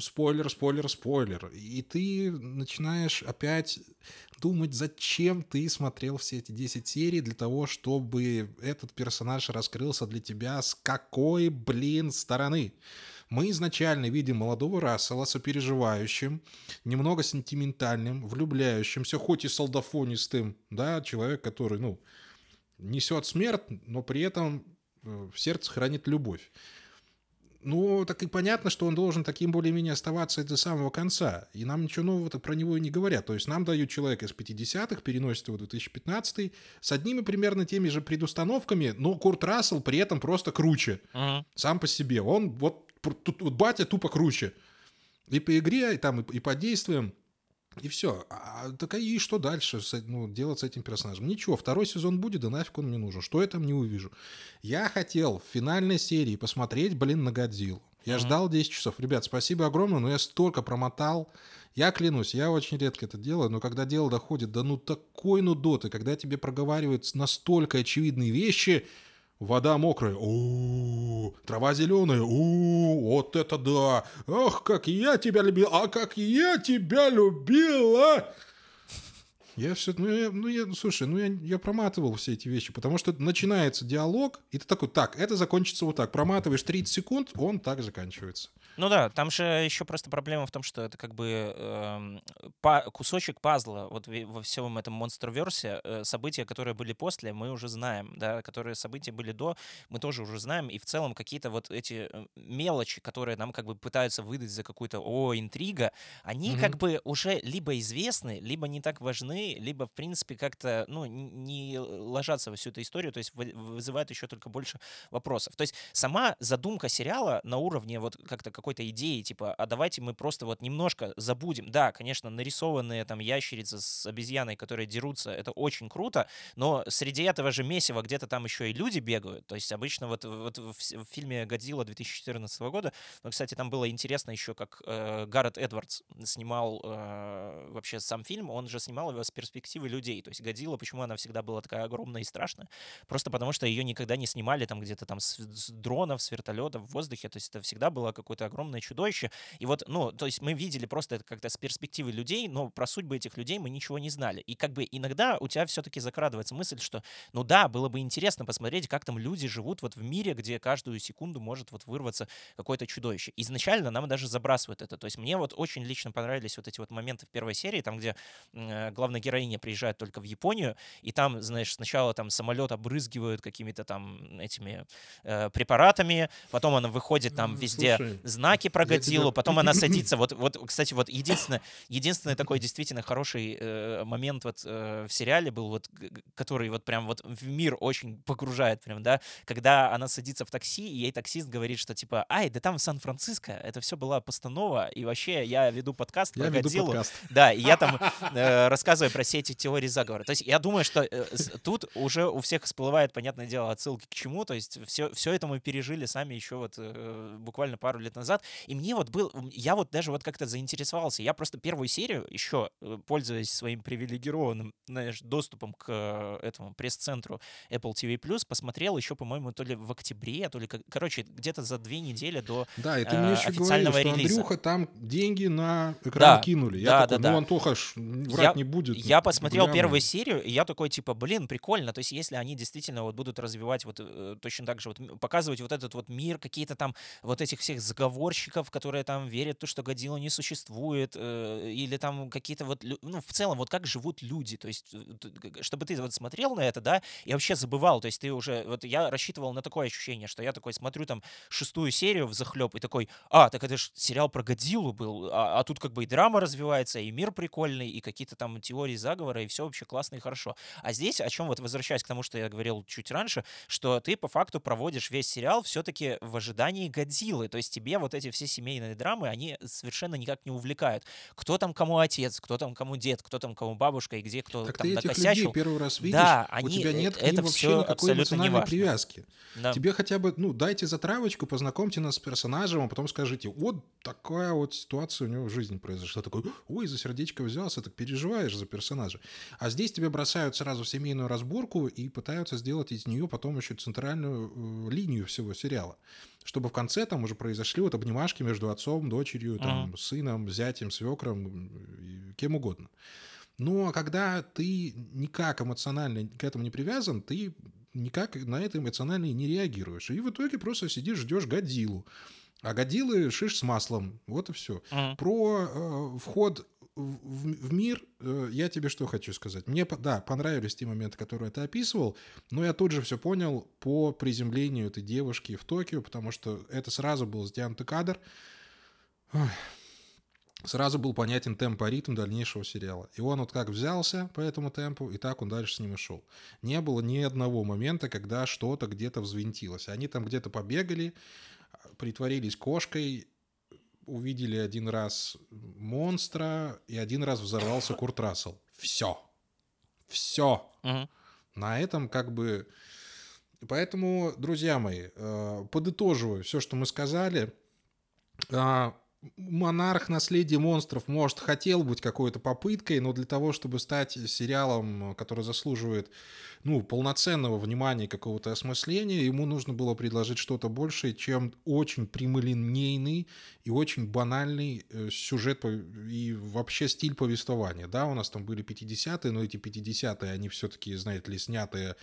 спойлер, спойлер, спойлер. И ты начинаешь опять думать, зачем ты смотрел все эти 10 серий для того, чтобы этот персонаж раскрылся для тебя с какой, блин, стороны. Мы изначально видим молодого Рассела сопереживающим, немного сентиментальным, влюбляющимся, хоть и солдафонистым, да, человек, который, ну, несет смерть, но при этом э, в сердце хранит любовь. Ну, так и понятно, что он должен таким более-менее оставаться до самого конца. И нам ничего нового про него и не говорят. То есть нам дают человека из 50-х, переносят его в 2015 с одними примерно теми же предустановками, но Курт Рассел при этом просто круче. Uh-huh. Сам по себе. Он вот, тут, вот батя тупо круче. И по игре, и, там, и, и по действиям. И все. А, так и что дальше ну, делать с этим персонажем? Ничего, второй сезон будет, да нафиг он мне нужен. Что я там не увижу? Я хотел в финальной серии посмотреть, блин, на Годзиллу. Я mm-hmm. ждал 10 часов. Ребят, спасибо огромное, но я столько промотал. Я клянусь, я очень редко это делаю, но когда дело доходит до ну такой нудоты, когда тебе проговаривают настолько очевидные вещи, Вода мокрая. О, трава зеленая. О, вот это да. Ах, как я тебя любил. А как я тебя любила. Я все, ну, я, ну, я, слушай, ну, я, я проматывал все эти вещи, потому что начинается диалог, и ты такой, так, это закончится вот так. Проматываешь 30 секунд, он так заканчивается. Ну да, там же еще просто проблема в том, что это как бы э, па кусочек пазла вот во всем этом монстрверсе, э, события, которые были после, мы уже знаем, да, которые события были до, мы тоже уже знаем, и в целом какие-то вот эти э, мелочи, которые нам как бы пытаются выдать за какую-то, о, интрига, они mm-hmm. как бы уже либо известны, либо не так важны, либо, в принципе, как-то, ну, не ложатся во всю эту историю, то есть вызывают еще только больше вопросов. То есть сама задумка сериала на уровне вот как-то какой-то идеи, типа, а давайте мы просто вот немножко забудем. Да, конечно, нарисованные там ящерицы с обезьяной, которые дерутся, это очень круто, но среди этого же месива где-то там еще и люди бегают. То есть обычно вот, вот в, в фильме «Годзилла» 2014 года, ну, кстати, там было интересно еще, как э, Гаррет Эдвардс снимал э, вообще сам фильм, он же снимал его с перспективы людей. То есть «Годзилла», почему она всегда была такая огромная и страшная? Просто потому что ее никогда не снимали там где-то там с, с дронов, с вертолетов в воздухе. То есть это всегда было какое-то огромное чудовище. И вот, ну, то есть мы видели просто это как-то с перспективы людей, но про судьбы этих людей мы ничего не знали. И как бы иногда у тебя все-таки закрадывается мысль, что, ну да, было бы интересно посмотреть, как там люди живут вот в мире, где каждую секунду может вот вырваться какое-то чудовище. Изначально нам даже забрасывают это. То есть мне вот очень лично понравились вот эти вот моменты в первой серии, там, где э, главная героиня приезжает только в Японию, и там, знаешь, сначала там самолет обрызгивают какими-то там этими э, препаратами, потом она выходит там везде Слушай, знаки про Годзиллу, тебя... потом она садится. Вот, вот, кстати, вот единственное, единственный такой действительно хороший э, момент вот э, в сериале был, вот, который вот прям вот в мир очень погружает прям, да, когда она садится в такси, и ей таксист говорит, что типа, ай, да там в Сан-Франциско, это все была постанова, и вообще я веду подкаст я про веду Годзиллу. Подкаст. Да, и я там э, рассказываю про все эти теории заговора. То есть я думаю, что э, тут уже у всех всплывает, понятное дело, отсылки к чему, то есть все, все это мы пережили сами еще вот э, буквально пару лет назад, и мне вот был, я вот даже вот как-то заинтересовался. Я просто первую серию еще, э, пользуясь своим привилегированным, знаешь, доступом к э, этому пресс-центру Apple TV+, посмотрел еще, по-моему, то ли в октябре, то ли, короче, где-то за две недели до Да, и ты мне еще говорил, что релиза. Андрюха там деньги на экран да, кинули. Я да, такой, да, ну, да. Антоха ж врать я, не будет. Я посмотрел гулямый. первую серию, и я такой, типа, блин, прикольно. То есть если они действительно вот будут развивать вот э, точно так же, вот показывать вот этот вот мир, какие-то там вот этих всех заговорщиков, которые там верят в то, что Годзилла не существует, э, или там какие-то вот, ну, в целом, вот как живут люди, то есть, э, чтобы ты вот смотрел на это, да, и вообще забывал, то есть ты уже, вот я рассчитывал на такое ощущение, что я такой смотрю там шестую серию в захлеб и такой, а, так это же сериал про Годзиллу был, а, а тут как бы и драма развивается, и мир прикольный, и какие-то там теории заговора, и все вообще классно и хорошо. А здесь, о чем вот возвращаясь к тому, что я говорил чуть раньше, что ты по факту проводишь весь сериал все-таки в ожидании Годзиллы, то есть тебе вот эти все семейные драмы, они совершенно никак не увлекают. Кто там кому отец, кто там кому дед, кто там кому бабушка, и где кто так там ты накосячил. этих людей первый раз видишь, да, они, у тебя нет к ним вообще никакой эмоциональной привязки. Да. Тебе хотя бы, ну, дайте затравочку, познакомьте нас с персонажем, а потом скажите, вот такая вот ситуация у него в жизни произошла. Такой, ой, за сердечко взялся, так переживаешь за персонажа. А здесь тебе бросают сразу в семейную разборку и пытаются сделать из нее потом еще центральную э, линию всего сериала чтобы в конце там уже произошли вот обнимашки между отцом, дочерью, там, uh-huh. сыном, зятем, свекром, кем угодно. Но когда ты никак эмоционально к этому не привязан, ты никак на это эмоционально не реагируешь. И в итоге просто сидишь, ждешь Годзиллу. А Годзиллы шиш с маслом. Вот и все. Uh-huh. Про э, вход в, в мир, э, я тебе что хочу сказать. Мне, да, понравились те моменты, которые ты описывал, но я тут же все понял по приземлению этой девушки в Токио, потому что это сразу был сделан кадр. Ой. Сразу был понятен темп и ритм дальнейшего сериала. И он вот как взялся по этому темпу, и так он дальше с ним и шел. Не было ни одного момента, когда что-то где-то взвинтилось. Они там где-то побегали, притворились кошкой, увидели один раз монстра, и один раз взорвался Курт Рассел. Все. Все. Угу. На этом как бы... Поэтому, друзья мои, э, подытоживаю все, что мы сказали. Монарх наследие монстров, может, хотел быть какой-то попыткой, но для того, чтобы стать сериалом, который заслуживает ну, полноценного внимания, какого-то осмысления, ему нужно было предложить что-то большее, чем очень прямолинейный и очень банальный э, сюжет и вообще стиль повествования. Да, у нас там были 50-е, но эти 50-е, они все-таки, знаете ли, снятые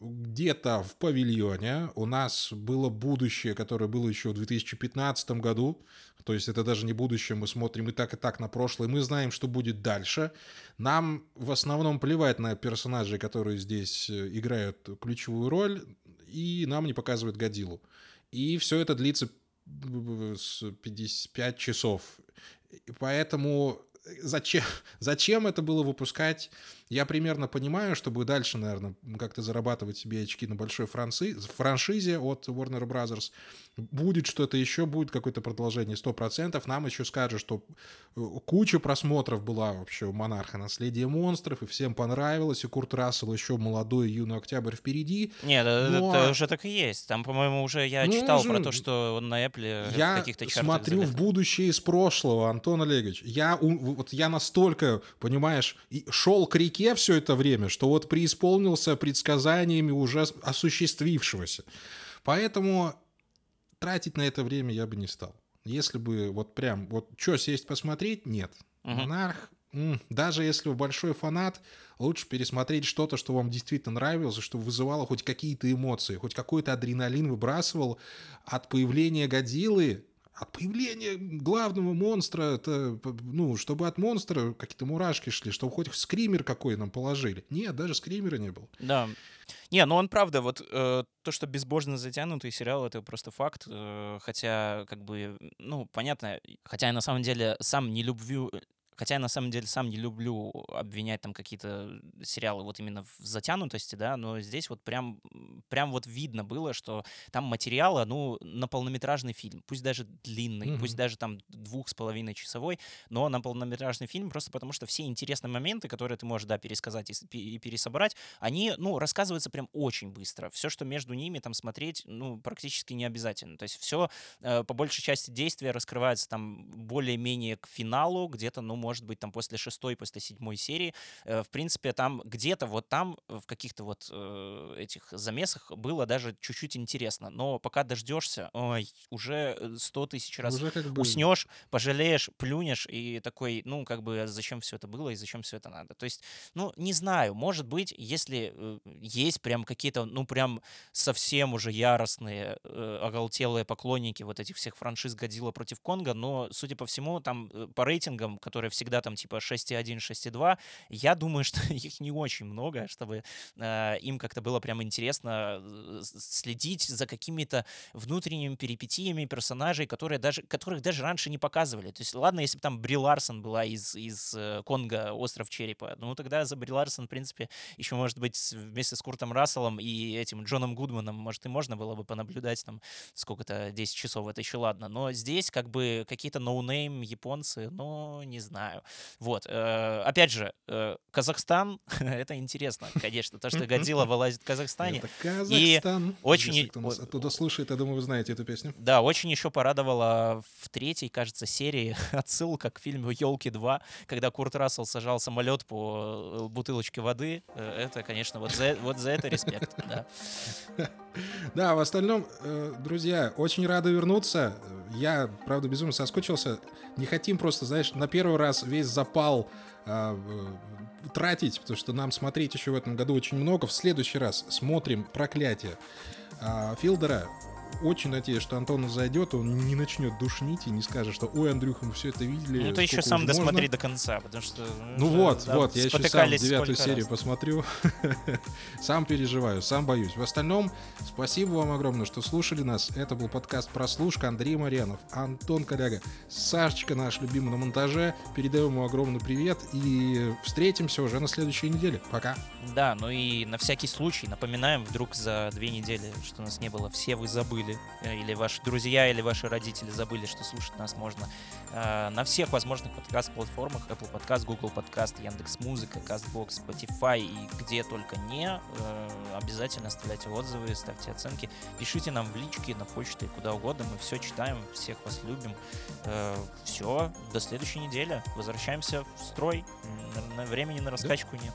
где-то в павильоне. У нас было будущее, которое было еще в 2015 году, то есть это даже не будущее, мы смотрим и так, и так на прошлое, мы знаем, что будет дальше. Нам в основном плевать на персонажей, которые здесь э, играют ключевую роль, и нам не показывают Годилу. И все это длится с 55 часов. Поэтому зачем, зачем это было выпускать? Я примерно понимаю, чтобы дальше, наверное, как-то зарабатывать себе очки на большой франши, франшизе от Warner Brothers. Будет что-то еще, будет какое-то продолжение 100%. Нам еще скажут, что э, куча просмотров была вообще у «Монарха. Наследие монстров», и всем понравилось, и Курт Рассел еще молодой, юный октябрь впереди. Нет, но... это уже так и есть. Там, по-моему, уже я ну, читал же... про то, что он на Apple я каких-то смотрю залетает. в будущее из прошлого, Антон Олегович. Я, вот я настолько, понимаешь, шел к реке все это время, что вот преисполнился предсказаниями уже осуществившегося. Поэтому тратить на это время я бы не стал. Если бы вот прям, вот что сесть посмотреть, нет. Угу. Монарх, даже если вы большой фанат, лучше пересмотреть что-то, что вам действительно нравилось, что вызывало хоть какие-то эмоции, хоть какой-то адреналин выбрасывал от появления Годзиллы, от появления главного монстра, это, ну, чтобы от монстра какие-то мурашки шли, чтобы хоть скример какой нам положили. Нет, даже скримера не было. Да. Не, ну он правда, вот э, то, что безбожно затянутый сериал, это просто факт. Э, хотя, как бы, ну, понятно, хотя я на самом деле сам не люблю Хотя я на самом деле сам не люблю обвинять там какие-то сериалы вот именно в затянутости, да, но здесь вот прям, прям вот видно было, что там материала, ну, на полнометражный фильм, пусть даже длинный, mm-hmm. пусть даже там двух с половиной часовой, но на полнометражный фильм просто потому, что все интересные моменты, которые ты можешь, да, пересказать и, и пересобрать, они, ну, рассказываются прям очень быстро. Все, что между ними там смотреть, ну, практически не обязательно. То есть все, э, по большей части действия раскрывается там более-менее к финалу, где-то, ну, может быть, там после шестой, после седьмой серии, э, в принципе, там где-то вот там в каких-то вот э, этих замесах было даже чуть-чуть интересно. Но пока дождешься, ой, уже э, сто тысяч раз уже как бы... уснешь, пожалеешь, плюнешь и такой, ну, как бы, зачем все это было и зачем все это надо. То есть, ну, не знаю, может быть, если есть прям какие-то, ну, прям совсем уже яростные, э, оголтелые поклонники вот этих всех франшиз Годзилла против Конга, но, судя по всему, там по рейтингам, которые всегда там типа 6.1, 6.2, я думаю, что их не очень много, чтобы э, им как-то было прям интересно э, следить за какими-то внутренними перипетиями персонажей, которые даже, которых даже раньше не показывали. То есть, ладно, если бы там Бри Ларсон была из, из э, Конга «Остров черепа», ну тогда за Бри Ларсон, в принципе, еще, может быть, вместе с Куртом Расселом и этим Джоном Гудманом, может, и можно было бы понаблюдать там сколько-то, 10 часов, это еще ладно. Но здесь как бы какие-то no-name японцы, но не знаю знаю. Вот. Э, опять же, э, Казахстан, это интересно, конечно, то, что Годзилла вылазит в Казахстане. Это Казахстан. И очень... Если кто нас оттуда слушает, я думаю, вы знаете эту песню. Да, очень еще порадовала в третьей, кажется, серии отсылка к фильму «Елки 2», когда Курт Рассел сажал самолет по э, бутылочке воды. Это, конечно, вот за, вот за это респект, да. Да, в остальном, друзья, очень рады вернуться. Я, правда, безумно соскучился. Не хотим просто, знаешь, на первый раз весь запал э, тратить, потому что нам смотреть еще в этом году очень много. В следующий раз смотрим «Проклятие» э, Филдера очень надеюсь, что Антон зайдет, он не начнет душнить и не скажет, что ой, Андрюха, мы все это видели. Ну, ты еще сам досмотри можно. до конца, потому что... Ну уже, вот, да, вот, я еще сам девятую серию раз. посмотрю. сам переживаю, сам боюсь. В остальном, спасибо вам огромное, что слушали нас. Это был подкаст «Прослушка». Андрей Марьянов, Антон Коляга, Сашечка наш любимый на монтаже. Передаем ему огромный привет и встретимся уже на следующей неделе. Пока. Да, ну и на всякий случай напоминаем вдруг за две недели, что нас не было, все вы забыли э, или ваши друзья, или ваши родители забыли, что слушать нас можно э, на всех возможных подкаст-платформах, Apple Podcast, Google Podcast, Яндекс Музыка, Castbox, Spotify и где только не. Э, обязательно оставляйте отзывы, ставьте оценки, пишите нам в личке, на почту и куда угодно, мы все читаем, всех вас любим. Все, до следующей недели, возвращаемся в строй, времени на раскачку нет.